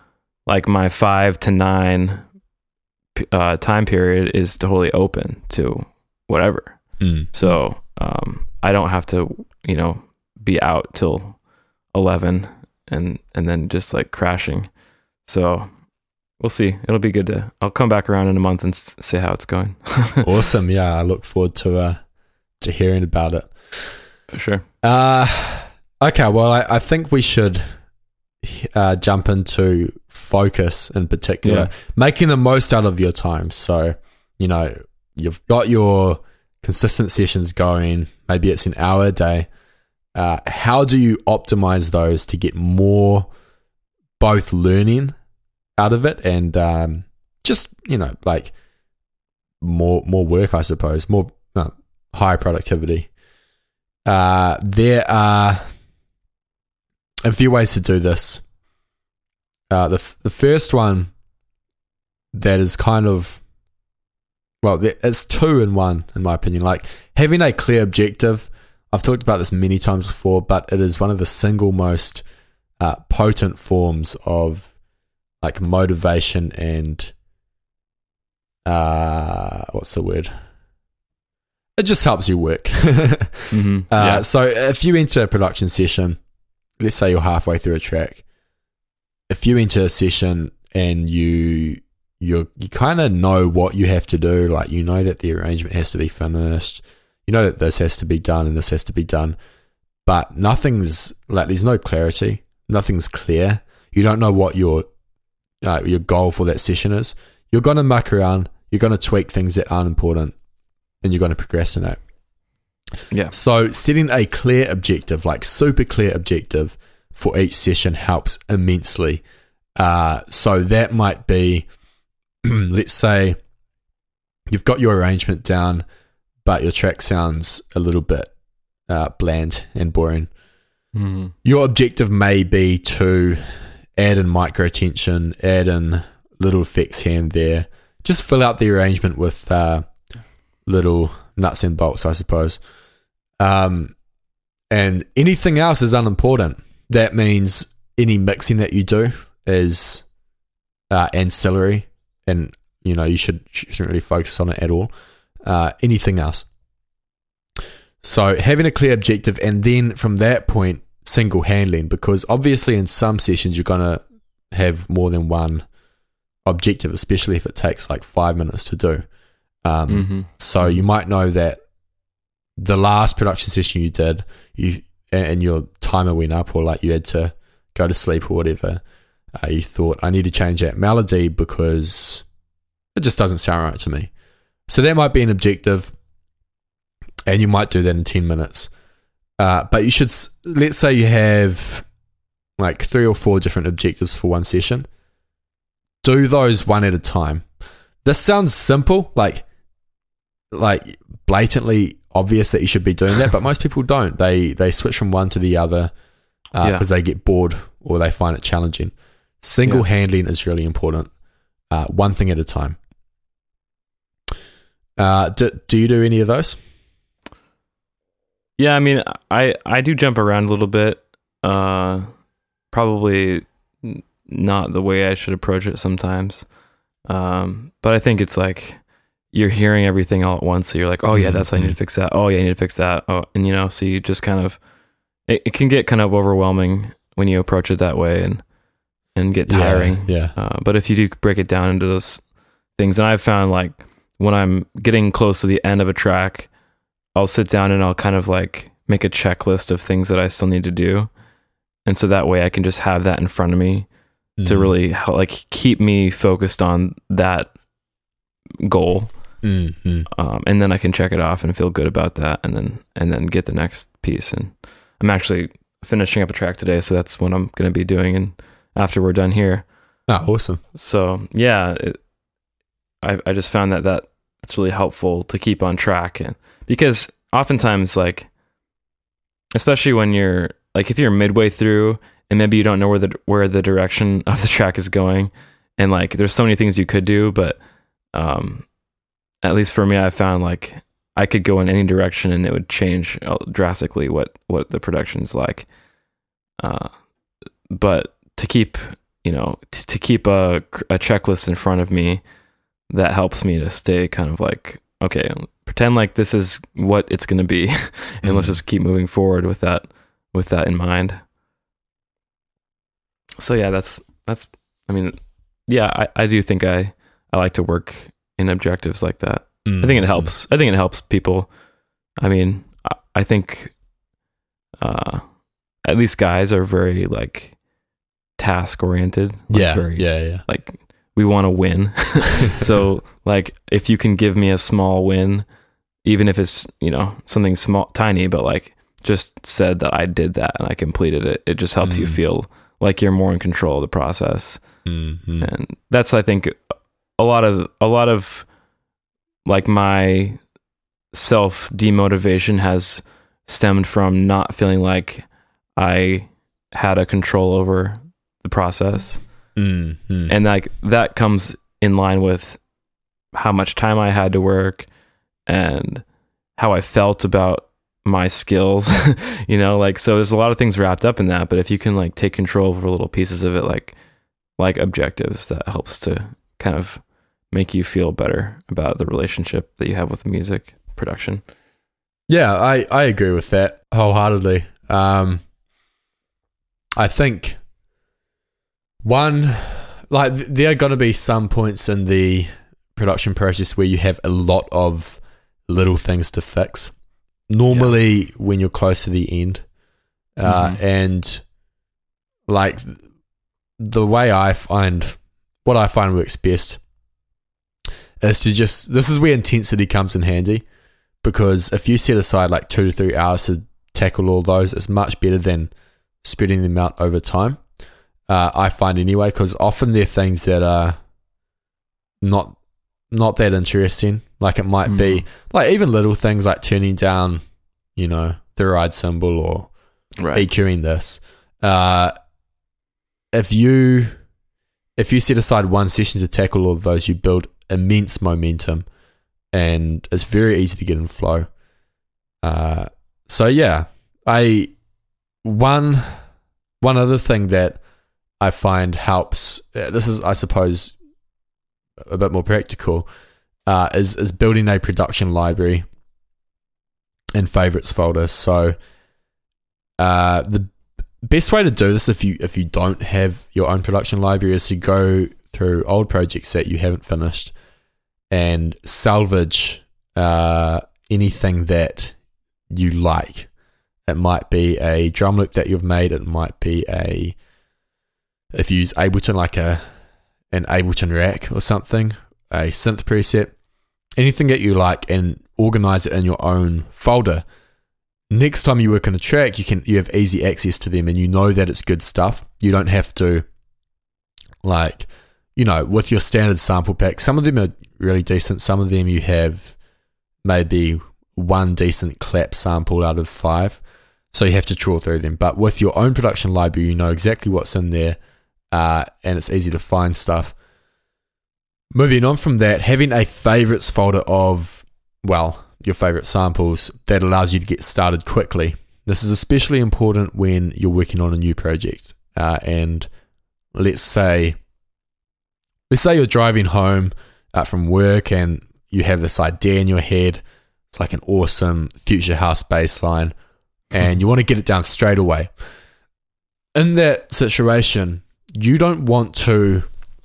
Speaker 2: like my five to nine uh, time period is totally open to whatever.
Speaker 1: Mm.
Speaker 2: So um, I don't have to, you know, be out till eleven and and then just like crashing. So we'll see. It'll be good to. I'll come back around in a month and s- see how it's going. [laughs]
Speaker 1: awesome. Yeah, I look forward to uh, to hearing about it.
Speaker 2: For sure.
Speaker 1: Uh, okay, well, I, I think we should uh, jump into focus in particular,
Speaker 2: Yeah.
Speaker 1: making the most out of your time. So, you know, you've got your consistent sessions going, maybe it's an hour a day. Uh, how do you optimize those to get more both learning out of it and um, just, you know, like more more work, I suppose, more uh, higher productivity? Uh, there are a few ways to do this. Uh, the f- the first one that is kind of well, it's two in one in my opinion. Like having a clear objective. I've talked about this many times before, but it is one of the single most uh, potent forms of like motivation and uh, what's the word? It just helps you work. [laughs]
Speaker 2: Mm-hmm.
Speaker 1: Uh, So if you enter a production session, let's say you're halfway through a track, if you enter a session and you you you kind of know what you have to do, like you know that the arrangement has to be finished, you know that this has to be done and this has to be done, but nothing's like there's no clarity, nothing's clear. You don't know what your your goal for that session is. You're gonna muck around. You're gonna tweak things that aren't important, and you're gonna procrastinate.
Speaker 2: yeah.
Speaker 1: So setting a clear objective, like super clear objective for each session helps immensely. Uh, so that might be, [clears throat] let's say you've got your arrangement down, but your track sounds a little bit uh, bland and boring.
Speaker 2: Mm-hmm.
Speaker 1: Your objective may be to add in micro tension, add in little effects here and there. Just fill out the arrangement with uh, little nuts and bolts, I suppose. Um, and anything else is unimportant. That means any mixing that you do is uh, ancillary, and you know you should shouldn't really focus on it at all. Uh, anything else. So having a clear objective, and then from that point, single handling, because obviously in some sessions you're gonna have more than one objective, especially if it takes like five minutes to do. Um,
Speaker 2: Mm-hmm.
Speaker 1: so you might know that the last production session you did, you and your timer went up, or like you had to go to sleep or whatever. Uh, you thought I need to change that melody because it just doesn't sound right to me. So that might be an objective, and you might do that in ten minutes. Uh, but you should let's say you have like three or four different objectives for one session. do those one at a time. This sounds simple, like like blatantly obvious that you should be doing that, but most people don't. They they switch from one to the other because uh, yeah. they get bored or they find it challenging. Single handling is really important. Uh, one thing at a time. Uh, do, do you do any of those?
Speaker 2: Yeah, I mean, I I do jump around a little bit. Uh, probably not the way I should approach it sometimes. Um, but I think it's like you're hearing everything all at once. So you're like, oh yeah, that's I need to mm-hmm. fix that. Oh yeah, I need to fix that. Oh, and you know, so you just kind of it, it can get kind of overwhelming when you approach it that way and and get tiring.
Speaker 1: Yeah. yeah.
Speaker 2: Uh, but if you do break it down into those things, and I've found like when I'm getting close to the end of a track, I'll sit down and I'll kind of like make a checklist of things that I still need to do. And so that way I can just have that in front of me mm. to really help, like keep me focused on that goal.
Speaker 1: Mm-hmm.
Speaker 2: Um, and then I can check it off and feel good about that, and then and then get the next piece. And I'm actually finishing up a track today, so that's what I'm going to be doing. And after we're done here,
Speaker 1: oh, awesome.
Speaker 2: So yeah, it, I I just found that that it's really helpful to keep on track, and because oftentimes like, especially when you're like if you're midway through and maybe you don't know where the where the direction [laughs] of the track is going, and like there's so many things you could do, but um, at least for me, I found like I could go in any direction and it would change uh, drastically what what the production's like. Uh, but to keep you know t- to keep a a checklist in front of me that helps me to stay kind of like okay pretend like this is what it's going to be [laughs] and mm-hmm. let's just keep moving forward with that with that in mind so yeah that's that's i mean yeah i, I do think i I like to work in objectives like that. Mm. I think it mm. helps. I think it helps people. I mean, I, I think uh, at least guys are very like task oriented. Like
Speaker 1: yeah,
Speaker 2: very,
Speaker 1: yeah, yeah.
Speaker 2: Like we want to win. [laughs] so like if you can give me a small win, even if it's you know something small, tiny, but like just said that I did that and I completed it, it just helps mm. you feel like you're more in control of the process.
Speaker 1: Mm-hmm.
Speaker 2: And that's I think a lot of a lot of like my self demotivation has stemmed from not feeling like I had a control over the process.
Speaker 1: Mm-hmm.
Speaker 2: And like that comes in line with how much time I had to work and how I felt about my skills, [laughs] you know, like so there's a lot of things wrapped up in that, but if you can like take control over little pieces of it like like objectives that helps to kind of make you feel better about the relationship that you have with music production.
Speaker 1: Yeah, I, I agree with that wholeheartedly. Um, I think one, like, there are going to be some points in the production process where you have a lot of little things to fix. Normally, yeah. when you're close to the end, uh, mm-hmm. and like the way I find what I find works best is to just this is where intensity comes in handy because if you set aside like two to three hours to tackle all those, it's much better than spreading them out over time. Uh, I find anyway because often they're things that are not not that interesting. Like it might mm. be like even little things like turning down, you know, the ride cymbal or right. EQing this. Uh, if you if you set aside one session to tackle all of those, you build immense momentum and it's very easy to get in flow. Uh, so yeah, I one one other thing that I find helps. Uh, this is, I suppose, a bit more practical. Uh, is is building a production library and favorites folder. So, uh, the best way to do this if you if you don't have your own production library is to go through old projects that you haven't finished and salvage uh, anything that you like. It might be a drum loop that you've made. It might be a if you use Ableton like a an Ableton rack or something, a synth preset, anything that you like, and organize it in your own folder. Next time you work on a track, you can you have easy access to them, and you know that it's good stuff. You don't have to like you know, with your standard sample pack, some of them are really decent. Some of them you have maybe one decent clap sample out of five. So you have to trawl through them. But with your own production library, you know exactly what's in there uh, and it's easy to find stuff. Moving on from that, having a favorites folder of, well, your favorite samples that allows you to get started quickly. This is especially important when you're working on a new project. Uh, and let's say, let's say you're driving home uh, from work and you have this idea in your head. It's like an awesome future house bass line, and you want to get it down straight away. In that situation, you don't want to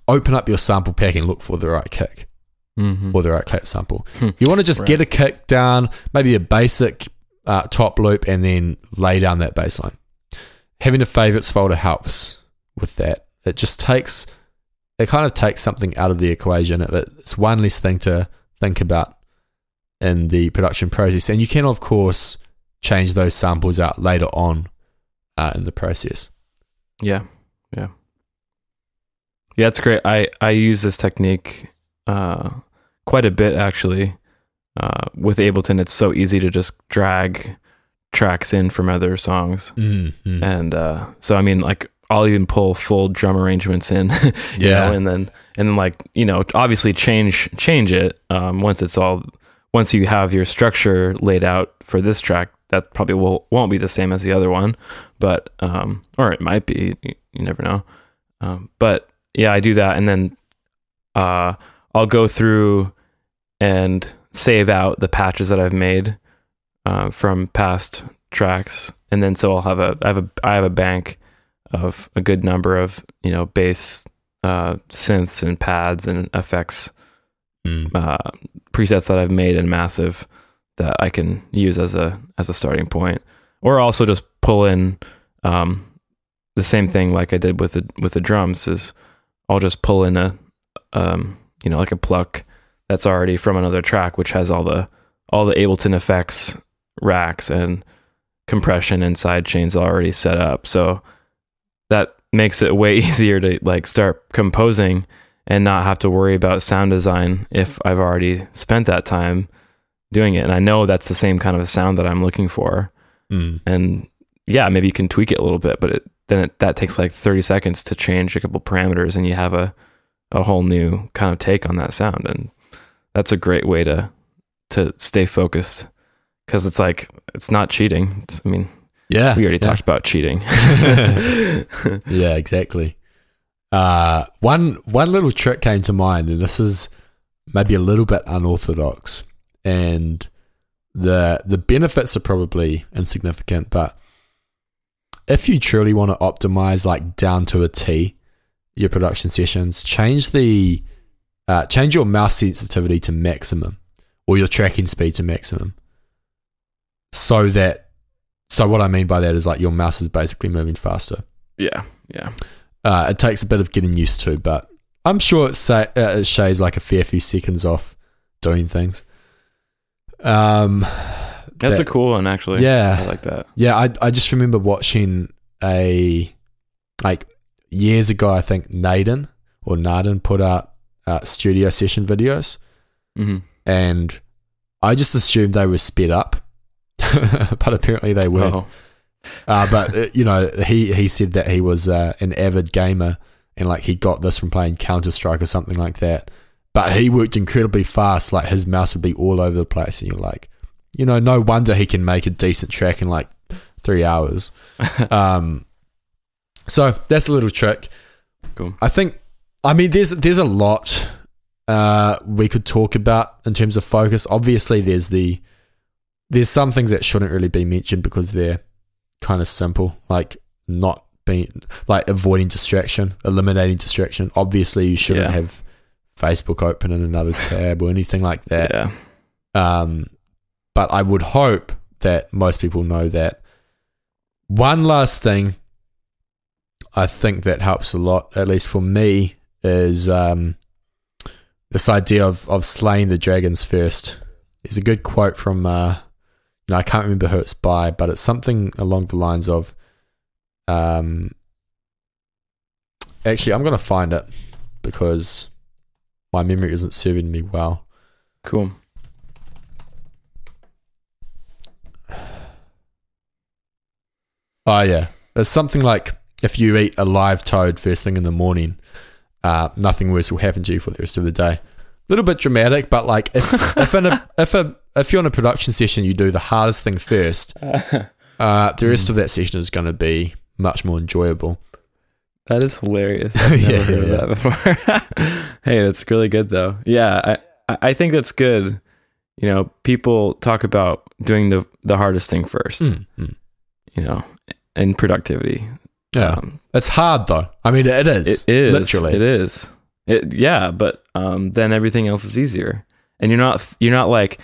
Speaker 1: open up your sample pack and look for the right kick
Speaker 2: Mm-hmm.
Speaker 1: or the right clap sample. [laughs] You want to just
Speaker 2: Right.
Speaker 1: get a kick down, maybe a basic uh, top loop, and then lay down that bass line. Having a favorites folder helps with that. It just takes, it kind of takes something out of the equation. It- It's one less thing to think about in the production process. And you can, of course, change those samples out later on uh, in the process.
Speaker 2: Yeah, yeah. It's great. I I use this technique uh, quite a bit actually. Uh, with Ableton, it's so easy to just drag tracks in from other songs,
Speaker 1: Mm-hmm.
Speaker 2: and uh, so I mean, like I'll even pull full drum arrangements in, [laughs] you
Speaker 1: Yeah.
Speaker 2: know, and then and then like you know, obviously change change it um, once it's all once you have your structure laid out for this track. That probably will, won't be the same as the other one, but um, or it might be. You, you never know. Um, but yeah, I do that, and then uh, I'll go through and save out the patches that I've made uh, from past tracks, and then so I'll have a I have a I have a bank of a good number of you know bass uh, synths and pads and effects
Speaker 1: Mm.
Speaker 2: uh, presets that I've made in Massive that I can use as a as a starting point, or also just pull in um, the same thing like I did with the with the drums. Is I'll just pull in a um, you know like a pluck that's already from another track, which has all the all the Ableton effects racks and compression and side chains already set up. So that makes it way [laughs] easier to like start composing and not have to worry about sound design if I've already spent that time doing it. And I know that's the same kind of sound that I'm looking for.
Speaker 1: Mm.
Speaker 2: And yeah, maybe you can tweak it a little bit, but it, then it, that takes like 30 seconds to change a couple parameters and you have a, a whole new kind of take on that sound. And that's a great way to, to stay focused because it's like, it's not cheating. It's, I mean,
Speaker 1: Yeah.
Speaker 2: we already
Speaker 1: yeah.
Speaker 2: talked about cheating. [laughs] [laughs]
Speaker 1: yeah, exactly. Uh, one one little trick came to mind, and this is maybe a little bit unorthodox, and the the benefits are probably insignificant, but if you truly want to optimize like down to a T your production sessions, change the uh, change your mouse sensitivity to maximum or your tracking speed to maximum, so that so what I mean by that is like your mouse is basically moving faster.
Speaker 2: yeah. Yeah.
Speaker 1: Uh, it takes a bit of getting used to, but I'm sure it, sa- uh, it shaves like a fair few seconds off doing things. Um,
Speaker 2: That's
Speaker 1: that-
Speaker 2: a cool one, actually.
Speaker 1: yeah,
Speaker 2: I like that.
Speaker 1: yeah. I I just remember watching a like years ago. I think Naden or Naden put out uh, studio session videos,
Speaker 2: hmm
Speaker 1: and I just assumed they were sped up, [laughs] but apparently they weren't.
Speaker 2: Oh,
Speaker 1: Uh, but uh, you know, he he said that he was uh, an avid gamer and like he got this from playing Counter Strike or something like that. But he worked incredibly fast. Like his mouse would be all over the place, and you're like, you know, no wonder he can make a decent track in like three hours. [laughs] um, so that's a little trick.
Speaker 2: Cool.
Speaker 1: I think. I mean, there's there's a lot uh, we could talk about in terms of focus. Obviously, there's the there's some things that shouldn't really be mentioned because they're kind of simple, like not being like avoiding distraction, eliminating distraction. Obviously, you shouldn't
Speaker 2: Yeah.
Speaker 1: have Facebook open in another tab or anything like that.
Speaker 2: yeah.
Speaker 1: Um, but I would hope that most people know that. One last thing I think that helps a lot, at least for me, is um, this idea of, of slaying the dragons first. There's a good quote from, uh, I can't remember who it's by, but it's something along the lines of, um, actually, I'm going to find it, because my memory isn't serving me well.
Speaker 2: Cool.
Speaker 1: Oh yeah, it's something like if you eat a live toad first thing in the morning, uh, nothing worse will happen to you for the rest of the day. A little bit dramatic, but like if [laughs] if in a if a if you're in a production session, you do the hardest thing first. [laughs] Uh, the rest of that session is going to be much more enjoyable.
Speaker 2: That is hilarious. [laughs] I've never
Speaker 1: Yeah,
Speaker 2: heard of that before. hey, that's really good though. Yeah, I I- I think that's good. You know, people talk about doing the the hardest thing first.
Speaker 1: Mm, mm.
Speaker 2: You know, and productivity.
Speaker 1: Yeah,
Speaker 2: Um,
Speaker 1: it's hard though. I mean, it is.
Speaker 2: it is
Speaker 1: literally.
Speaker 2: It is. It yeah, but um, then everything else is easier, and you're not you're not like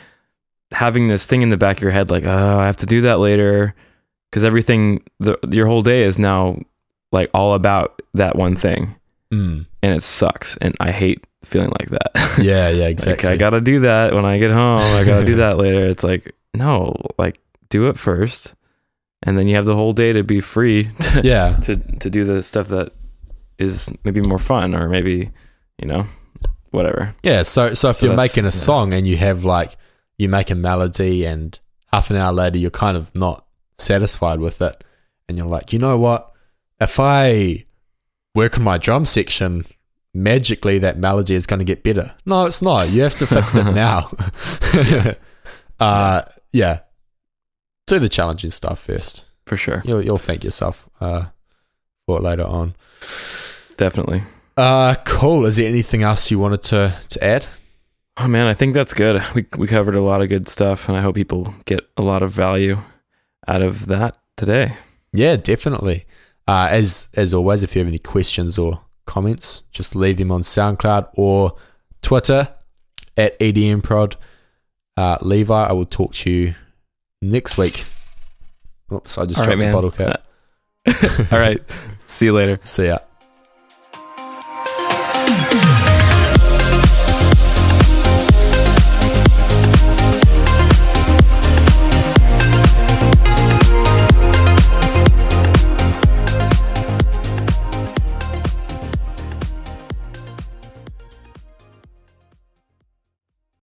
Speaker 2: having this thing in the back of your head like oh I have to do that later because everything the your whole day is now like all about that one thing
Speaker 1: Mm.
Speaker 2: and it sucks and I hate feeling like that. [laughs]
Speaker 1: Yeah, yeah,
Speaker 2: like
Speaker 1: exactly.
Speaker 2: I gotta do that when I get home. I gotta do that later. It's like no, like do it first, and then you have the whole day to be free [laughs] to
Speaker 1: yeah, [laughs]
Speaker 2: to, to do the stuff that is maybe more fun or maybe you know whatever.
Speaker 1: yeah. So, so if
Speaker 2: So
Speaker 1: you're making a
Speaker 2: yeah.
Speaker 1: song and you have like you make a melody, and half an hour later you're kind of not satisfied with it, and you're like, you know what? If I work on my drum section, magically that melody is going to get better. No, it's not. You have to fix it [laughs] now. uh, yeah. Do the challenging stuff first.
Speaker 2: For sure,
Speaker 1: You'll you'll thank yourself uh, for it later on.
Speaker 2: definitely.
Speaker 1: Uh, cool. Is there anything else you wanted to to add?
Speaker 2: Oh man, I think that's good. We we covered a lot of good stuff, and I hope people get a lot of value out of that today.
Speaker 1: Yeah, definitely. Uh, as as always, if you have any questions or comments, just leave them on SoundCloud or Twitter at EDMProd. Uh, Levi, I will talk to you next week. Oops, I just
Speaker 2: All
Speaker 1: dropped
Speaker 2: right,
Speaker 1: the bottle cap. [laughs]
Speaker 2: All right. See you later.
Speaker 1: See ya.